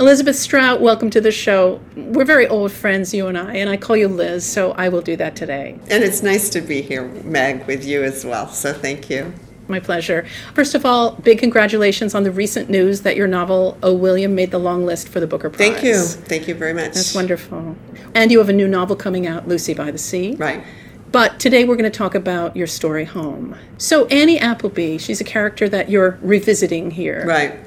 Elizabeth Strout, welcome to the show. We're very old friends, you and I, and I call you Liz, so I will do that today. And it's nice to be here, Meg, with you as well, so thank you. My pleasure. First of all, big congratulations on the recent news that your novel, Oh William, made the long list for the Booker Prize. Thank you. Thank you very much. That's wonderful. And you have a new novel coming out, Lucy by the Sea. Right. But today we're going to talk about your story, Home. So, Annie Appleby, she's a character that you're revisiting here. Right.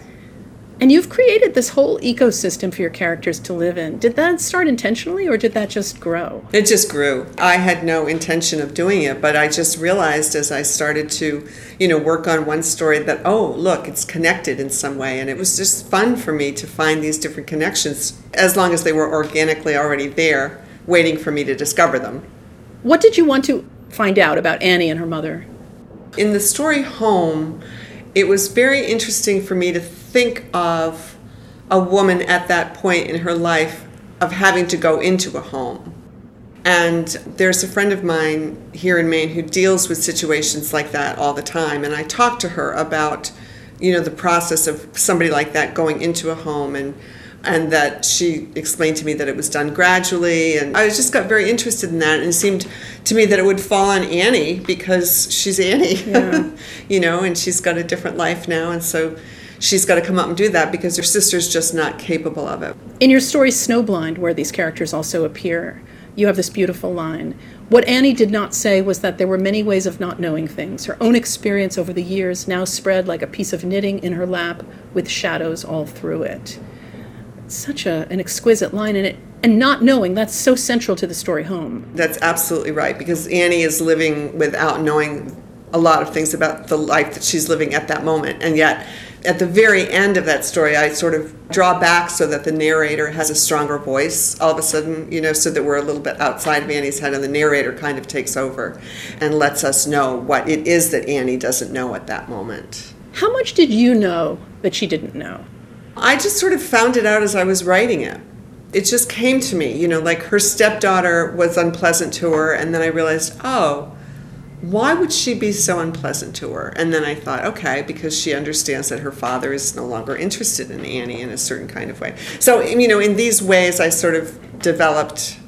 And you've created this whole ecosystem for your characters to live in. Did that start intentionally or did that just grow? It just grew. I had no intention of doing it, but I just realized as I started to, you know, work on one story that, oh, look, it's connected in some way. And it was just fun for me to find these different connections as long as they were organically already there, waiting for me to discover them. What did you want to find out about Annie and her mother? In the story Home, it was very interesting for me to think of a woman at that point in her life of having to go into a home. And there's a friend of mine here in Maine who deals with situations like that all the time. And I talked to her about, you know, the process of somebody like that going into a home and and that she explained to me that it was done gradually and i just got very interested in that and it seemed to me that it would fall on annie because she's annie yeah. you know and she's got a different life now and so she's got to come up and do that because her sister's just not capable of it. In your story snowblind where these characters also appear you have this beautiful line. What Annie did not say was that there were many ways of not knowing things. Her own experience over the years now spread like a piece of knitting in her lap with shadows all through it. Such a, an exquisite line in it and not knowing that's so central to the story home. That's absolutely right because annie is living without knowing a lot of things about the life that she's living at that moment and yet at the very end of that story i sort of draw back so that the narrator has a stronger voice all of a sudden you know so that we're a little bit outside of annie's head and the narrator kind of takes over and lets us know what it is that annie doesn't know at that moment how much did you know that she didn't know I just sort of found it out as I was writing it. It just came to me, you know, like her stepdaughter was unpleasant to her, and then I realized, oh, why would she be so unpleasant to her? And then I thought, okay, because she understands that her father is no longer interested in Annie in a certain kind of way. So, you know, in these ways, I sort of developed,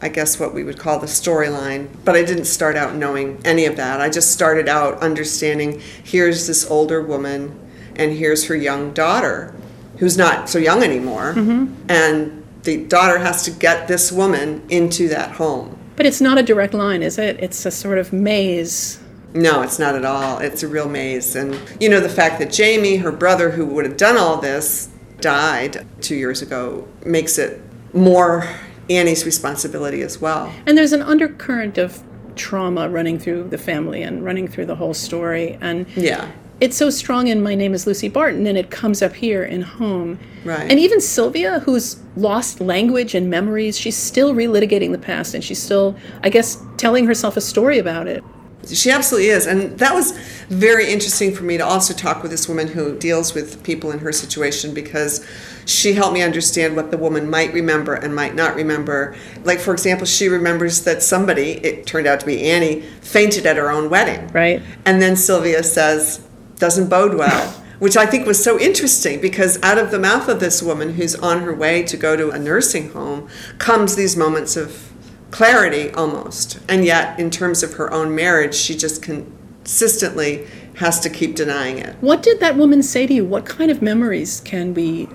I guess, what we would call the storyline. But I didn't start out knowing any of that. I just started out understanding here's this older woman, and here's her young daughter who's not so young anymore, mm-hmm. and the daughter has to get this woman into that home. But it's not a direct line, is it? It's a sort of maze. No, it's not at all. It's a real maze. And, you know, the fact that Jamie, her brother, who would have done all this, died two years ago makes it more Annie's responsibility as well. And there's an undercurrent of trauma running through the family and running through the whole story. And yeah it's so strong in My Name is Lucy Barton, and it comes up here in Home. Right. And even Sylvia, who's lost language and memories, she's still relitigating the past, and she's still, I guess, telling herself a story about it. She absolutely is. And that was very interesting for me to also talk with this woman who deals with people in her situation because she helped me understand what the woman might remember and might not remember. Like, for example, she remembers that somebody, it turned out to be Annie, fainted at her own wedding. Right. And then Sylvia says, doesn't bode well. Which I think was so interesting because out of the mouth of this woman who's on her way to go to a nursing home comes these moments of clarity almost. And yet, in terms of her own marriage, she just consistently has to keep denying it. What did that woman say to you? What kind of memories can we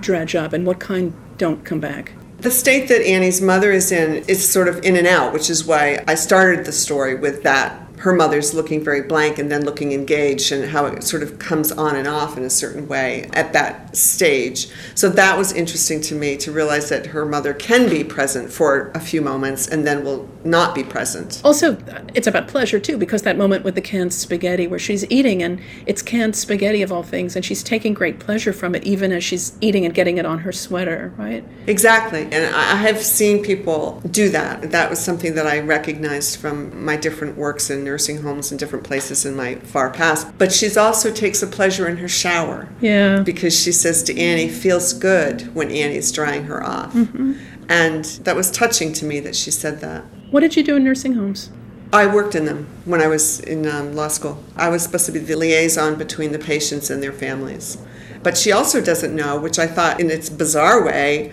dredge up and what kind don't come back? The state that Annie's mother is in is sort of in and out, which is why I started the story with that her mother's looking very blank and then looking engaged and how it sort of comes on and off in a certain way at that stage. So that was interesting to me to realize that her mother can be present for a few moments and then will not be present. Also, it's about pleasure too because that moment with the canned spaghetti where she's eating and it's canned spaghetti of all things and she's taking great pleasure from it even as she's eating and getting it on her sweater, right? Exactly. And I have seen people do that. That was something that I recognized from my different works in nursing homes in different places in my far past. But she's also takes a pleasure in her shower. Yeah. Because she says to Annie, feels good when Annie's drying her off. Mm-hmm. And that was touching to me that she said that. What did you do in nursing homes? I worked in them when I was in um, law school. I was supposed to be the liaison between the patients and their families. But she also doesn't know, which I thought in its bizarre way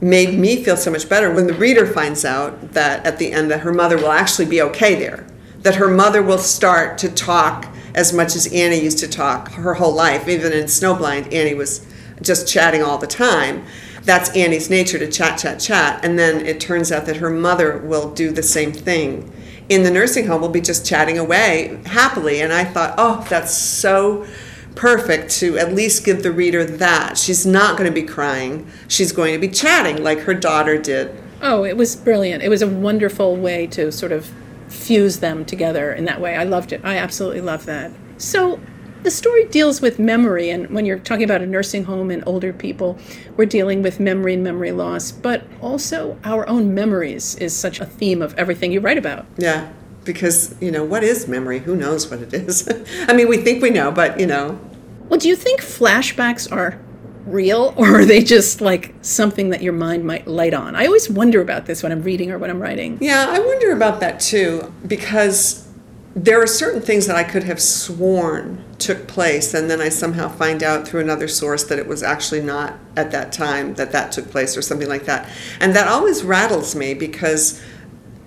made me feel so much better when the reader finds out that at the end that her mother will actually be okay there. That her mother will start to talk as much as Annie used to talk her whole life. Even in Snowblind, Annie was just chatting all the time. That's Annie's nature to chat, chat, chat. And then it turns out that her mother will do the same thing. In the nursing home, will be just chatting away happily. And I thought, oh, that's so perfect to at least give the reader that. She's not going to be crying. She's going to be chatting like her daughter did. Oh, it was brilliant. It was a wonderful way to sort of fuse them together in that way. I loved it. I absolutely love that. So, the story deals with memory, and when you're talking about a nursing home and older people, we're dealing with memory and memory loss, but also our own memories is such a theme of everything you write about. Yeah, because, you know, what is memory? Who knows what it is? I mean, we think we know, but, you know. Well, do you think flashbacks are real or are they just like something that your mind might light on? I always wonder about this when I'm reading or when I'm writing. Yeah, I wonder about that too because there are certain things that I could have sworn took place, and then I somehow find out through another source that it was actually not at that time that that took place, or something like that. And that always rattles me because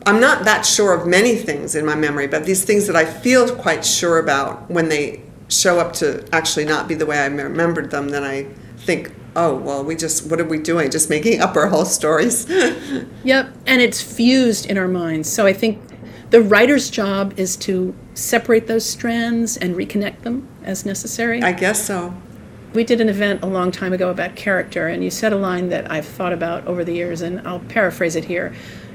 I'm not that sure of many things in my memory, but these things that I feel quite sure about when they show up to actually not be the way I remembered them, then I think, oh, well, we just, what are we doing? Just making up our whole stories? yep, and it's fused in our minds. So I think the writer's job is to separate those strands and reconnect them as necessary. I guess so. We did an event a long time ago about character, and you said a line that I've thought about over the years, and I'll paraphrase it here.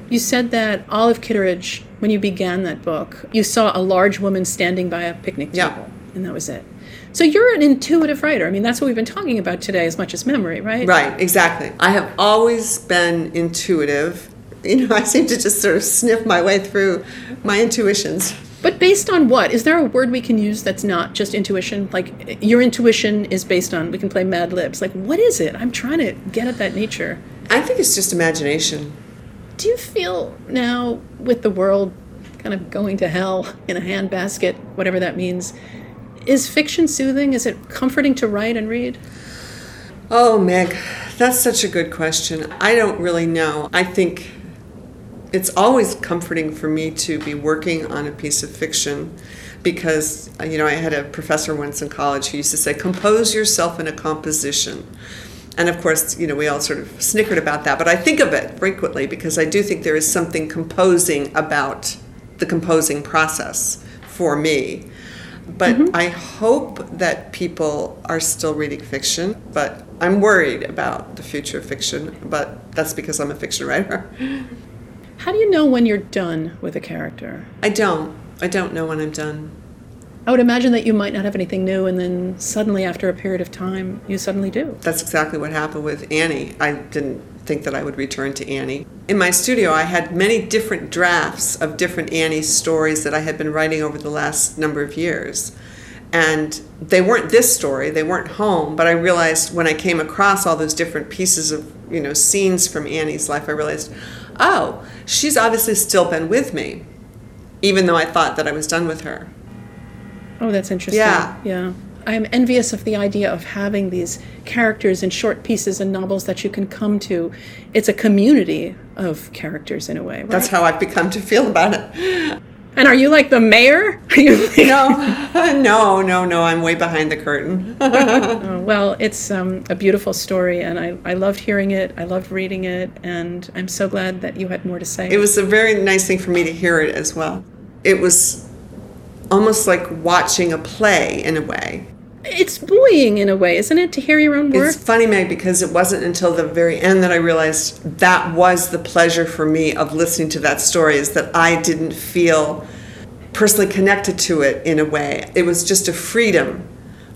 You said that Olive Kitteridge, when you began that book, you saw a large woman standing by a picnic table, yeah. And that was it. So you're an intuitive writer. I mean, that's what we've been talking about today as much as memory, right? Right, exactly. I have always been intuitive you know, I seem to just sort of sniff my way through my intuitions. But based on what? Is there a word we can use that's not just intuition? Like your intuition is based on, we can play Mad Libs. Like, what is it? I'm trying to get at that nature. I think it's just imagination. Do you feel now with the world kind of going to hell in a handbasket, whatever that means, is fiction soothing? Is it comforting to write and read? Oh, Meg, that's such a good question. I don't really know. I think it's always comforting for me to be working on a piece of fiction because you know I had a professor once in college who used to say compose yourself in a composition and of course you know we all sort of snickered about that but I think of it frequently because I do think there is something composing about the composing process for me but mm-hmm. I hope that people are still reading fiction but I'm worried about the future of fiction but that's because I'm a fiction writer How do you know when you're done with a character? I don't. I don't know when I'm done. I would imagine that you might not have anything new, and then suddenly, after a period of time, you suddenly do. That's exactly what happened with Annie. I didn't think that I would return to Annie. In my studio, I had many different drafts of different Annie stories that I had been writing over the last number of years. And they weren't this story, they weren't home, but I realized when I came across all those different pieces of, you know, scenes from Annie's life, I realized, oh, she's obviously still been with me, even though I thought that I was done with her. Oh, that's interesting. Yeah. Yeah. I'm envious of the idea of having these characters in short pieces and novels that you can come to. It's a community of characters in a way. Right? That's how I've become to feel about it. And are you like the mayor? no, no, no, no. I'm way behind the curtain. oh, well, it's um, a beautiful story, and I, I loved hearing it. I loved reading it, and I'm so glad that you had more to say. It was a very nice thing for me to hear it as well. It was almost like watching a play in a way. It's buoying in a way, isn't it, to hear your own work? It's funny, Meg, because it wasn't until the very end that I realized that was the pleasure for me of listening to that story, is that I didn't feel personally connected to it in a way. It was just a freedom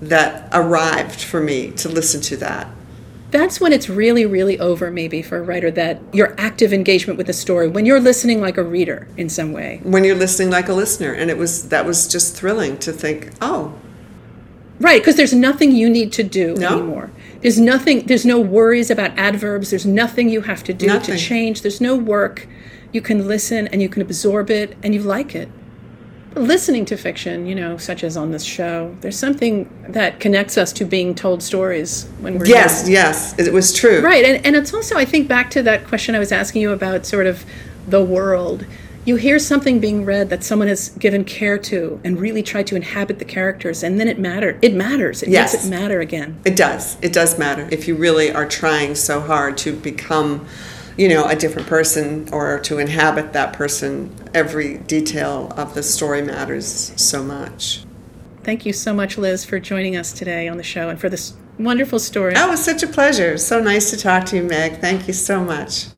that arrived for me to listen to that. That's when it's really, really over, maybe, for a writer, that your active engagement with the story, when you're listening like a reader in some way. When you're listening like a listener. And it was that was just thrilling to think, oh, Right, because there's nothing you need to do no. anymore. There's nothing. There's no worries about adverbs. There's nothing you have to do nothing. to change. There's no work. You can listen and you can absorb it and you like it. Listening to fiction, you know, such as on this show, there's something that connects us to being told stories when we're Yes, young. yes, it was true. Right, and, and it's also, I think, back to that question I was asking you about sort of the world. You hear something being read that someone has given care to and really tried to inhabit the characters, and then it matter. It matters. It Yes. makes it matter again. It does. It does matter. If you really are trying so hard to become, you know, a different person or to inhabit that person, every detail of the story matters so much. Thank you so much, Liz, for joining us today on the show and for this wonderful story. Oh, that was such a pleasure. So nice to talk to you, Meg. Thank you so much.